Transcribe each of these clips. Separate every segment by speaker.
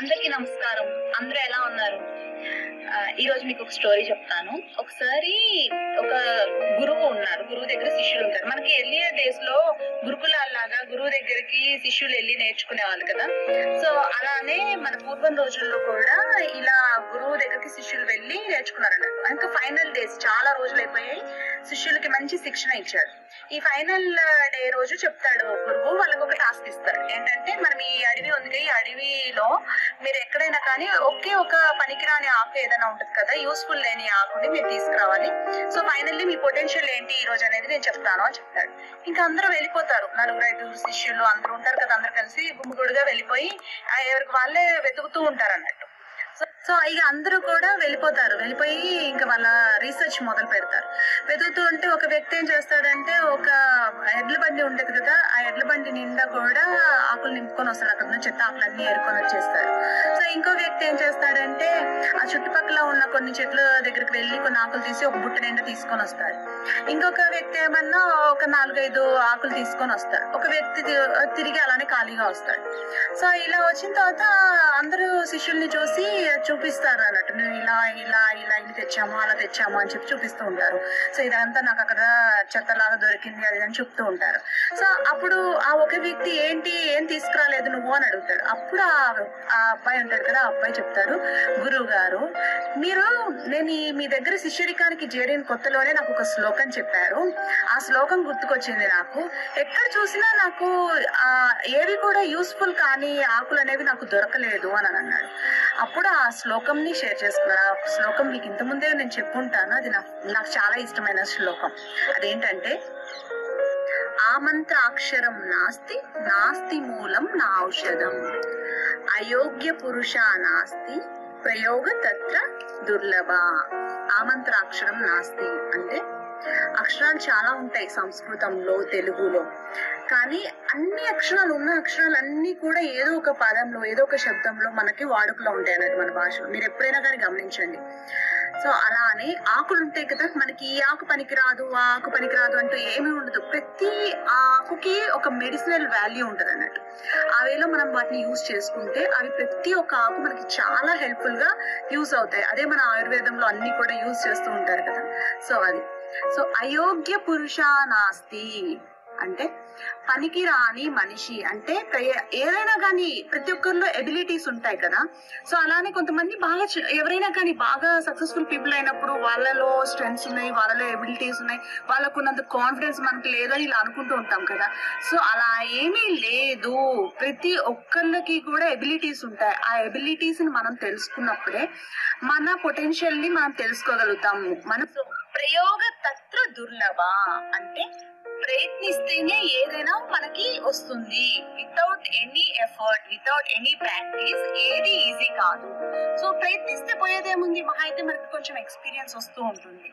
Speaker 1: అందరికీ నమస్కారం. అందరూ ఎలా ఉన్నారు? ఈ రోజు మీకు ఒక స్టోరీ చెప్తాను. ఒకసారి ఒక గురువు ఉన్నారు. గురువు దగ్గర శిష్యులు ఉంటారు. మనకి ఎర్లియర్ డేస్లో గురుకులాల్లాగా గురువు దగ్గరికి శిష్యులు వెళ్ళి నేర్చుకునే వాళ్ళు కదా. సో అలానే మన పూర్వం రోజుల్లో కూడా ఇలా గురువు దగ్గరికి శిష్యులు నేర్చుకున్నారు అన్నట్టు ఇంకా ఫైనల్ డేస్ చాలా రోజులు అయిపోయాయి. శిష్యులకి మంచి శిక్షణ ఇచ్చాడు ఈ ఫైనల్ డే రోజు చెప్తాడు గురువు వాళ్ళకి ఒక టాస్క్ ఇస్తాడు. ఏంటంటే మనం ఈ అడవి ఉంది ఈ అడవిలో మీరు ఎక్కడైనా కానీ ఒకే ఒక పనికిరాని ఆకు ఏదైనా ఉంటుంది కదా యూస్ఫుల్ లేని ఆకుని మీరు తీసుకురావాలి. సో ఫైనల్లీ మీ పొటెన్షియల్ ఏంటి ఈ రోజు అనేది నేను చెప్తాను అని చెప్తాడు. ఇంకా అందరూ వెళ్ళిపోతారు. నలుగురు ఐదుగురు శిష్యులు అందరూ ఉంటారు కదా అందరు కలిసి గుమ్ముగుడుగా వెళ్ళిపోయి ఎవరికి వాళ్ళే వెతుకుతూ ఉంటారు అన్నట్టు సో- ఇక అందరూ కూడా వెళ్ళిపోతారు. వెళ్ళిపోయి ఇంకా వాళ్ళ రీసెర్చ్ మొదలు పెడతారు. వెతుకుతూ ఉంటే ఒక వ్యక్తి ఏం చేస్తాడంటే ఒక ఎడ్ల బండి ఉండేది కదా ఆ ఎడ్ల బండి నిండా కూడా ఆకులు నింపుకొని వస్తాడు. అక్కడ నుంచి చెత్త ఆకులన్నీ ఏరుకొని వచ్చేస్తారు. సో ఇంకో వ్యక్తి ఏం చేస్తాడంటే ఆ చుట్టుపక్కల ఉన్న కొన్ని చెట్ల దగ్గరికి వెళ్ళి కొన్ని ఆకులు తీసి ఒక బుట్ట నిండా తీసుకొని వస్తాడు. ఇంకొక వ్యక్తి ఏమన్నా ఒక నాలుగైదు ఆకులు తీసుకొని వస్తాడు. ఒక వ్యక్తి తిరిగి అలానే ఖాళీగా వస్తాడు. సో ఇలా వచ్చిన తర్వాత అందరూ శిష్యుల్ని చూసి చూపిస్తారు అన్నట్టు మేము ఇలా ఇలా ఇలా ఇది తెచ్చాము అలా తెచ్చాము అని చెప్పి చూపిస్తూ ఉంటారు. సో ఇదంతా నాకు అక్కడ చెత్తలాగా దొరికింది అది అని చెప్తూ ఉంటారు. సో అప్పుడు ఆ ఒక వ్యక్తి ఏంటి ఏం తీసుకురాలేదు నువ్వు అని అడుగుతాడు. అప్పుడు ఆ అబ్బాయి ఉంటాడు కదా ఆ అబ్బాయి చెప్తారు గురువు గారు మీరు నేను మీ దగ్గర శిష్యరికానికి చేరిన కొత్తలోనే నాకు ఒక శ్లోకం చెప్పారు. ఆ శ్లోకం గుర్తుకొచ్చింది నాకు. ఎక్కడ చూసినా నాకు ఏవి కూడా యూస్ఫుల్ కానీ ఆకులు అనేవి నాకు దొరకలేదు అని అన్నాడు. అప్పుడు ఆ శ్లోకంని షేర్ చేసుకున్నాను ఆ శ్లోకం మీకు ఇంతకుముందే నేను చెప్పుంటాను. అది నాకు చాలా ఇష్టమైన శ్లోకం. అదేంటంటే ఆమంత్రాక్షరం నాస్తి నాస్తి మూలం నా ఔషధం. అయోగ్య పురుష నాస్తి ప్రయోగ తత్ర దుర్లభ. ఆమంత్రాక్షరం నాస్తి. అంటే అక్షరాలు చాలా ఉంటాయి సంస్కృతంలో తెలుగులో. కానీ అన్ని అక్షరాలు ఉన్న అక్షరాలు అన్ని కూడా ఏదో ఒక పదంలో ఏదో ఒక శబ్దంలో మనకి వాడుకలో ఉంటాయి అన్నది మన భాషలో మీరు ఎప్పుడైనా కానీ గమనించండి. సో అలానే ఆకులు ఉంటాయి కదా మనకి ఈ ఆకు పనికిరాదు ఆ ఆకు పనికిరాదు అంటూ ఏమీ ఉండదు. ప్రతి ఆకుకి ఒక మెడిసినల్ వాల్యూ ఉంటుంది అన్నట్టు. ఆ వేలో మనం వాటిని యూజ్ చేసుకుంటే అవి ప్రతి ఒక్క ఆకు మనకి చాలా హెల్ప్ఫుల్గా యూజ్ అవుతాయి. అదే మన ఆయుర్వేదంలో అన్ని కూడా యూజ్ చేస్తూ ఉంటారు కదా. సో అది. సో అయోగ్య పురుష నాస్తి. అంటే పనికి రాని మనిషి. అంటే ఏదైనా కానీ ప్రతి ఒక్కరిలో ఎబిలిటీస్ ఉంటాయి కదా. సో అలానే కొంతమంది బాగా ఎవరైనా కానీ బాగా సక్సెస్ఫుల్ పీపుల్ అయినప్పుడు వాళ్ళలో స్ట్రెంగ్స్ ఉన్నాయి వాళ్ళలో ఎబిలిటీస్ ఉన్నాయి వాళ్ళకు ఉన్నంత కాన్ఫిడెన్స్ మనకి లేదని ఇలా అనుకుంటూ ఉంటాం కదా. సో అలా ఏమీ లేదు. ప్రతి ఒక్కళ్ళకి కూడా ఎబిలిటీస్ ఉంటాయి. ఆ ఎబిలిటీస్ని మనం తెలుసుకున్నప్పుడే మన పొటెన్షియల్ని మనం తెలుసుకోగలుగుతాము. మన ప్రయోగ తత్ర దుర్లభ. అంటే ప్రయత్నిస్తేనే ఏదైనా మనకి వస్తుంది. Without any effort without any practice ఏది ఈజీ కాదు. సో ప్రయత్నిస్తే పోయేదేముంది? మహా అయితే మనకి కొంచెం ఎక్స్పీరియన్స్ వస్తూ ఉంటుంది.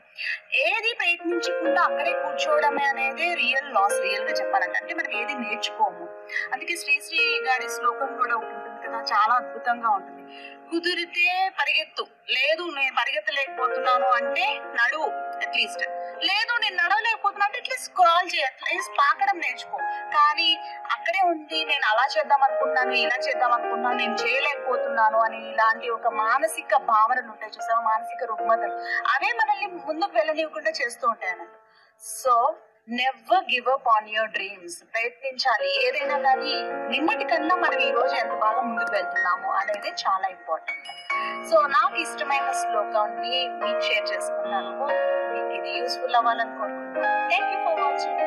Speaker 1: ఏది ప్రయత్నించకుండా అక్కడే కూర్చోవడమే అనేది రియల్ లాస్ రియల్గా చెప్పాలంటే. అంటే మనం ఏది నేర్చుకోము. అందుకే శ్రీశ్రీ గారి శ్లోకం కూడా ఉంటుంది. కదా చాలా అద్భుతంగా ఉంటుంది. కుదిరితే పరిగెత్తు. లేదు నేను పరిగెత్తలేకపోతున్నాను అంటే నడువు అట్లీస్ట్ లేదు నేను నడవలేకపోతున్నా అంటే అట్లీస్ట్ స్క్రాల్ చేయ అట్లీస్ట్ పాకడం నేర్చుకో. కానీ అక్కడే ఉండి నేను అలా చేద్దాం అనుకున్నాను ఇలా చేద్దాం అనుకున్నాను నేను చేయలేకపోతున్నాను అని ఇలాంటి ఒక మానసిక భావనలు ఉంటాయి చూసావా? మానసిక రుగ్మతలు. అవే మనల్ని ముందుకు వెళ్ళనివ్వకుండా చేస్తూ ఉంటాయి అన్నట్టు. So never give up on your dreams ప్రయత్నించాలి. ఏదైనా కానీ నిన్నటి కన్నా మనం ఈ రోజు ఎంత బాగా ముందుకు వెళ్తున్నాము అనేది చాలా ఇంపార్టెంట్ సో నాకు ఇష్టమైన శ్లోకాన్ని మీకు షేర్ చేసుకున్నాను మీకు ఇది యూస్ఫుల్ అవ్వాలని కోరుకుంటున్నాను. Thank you for watching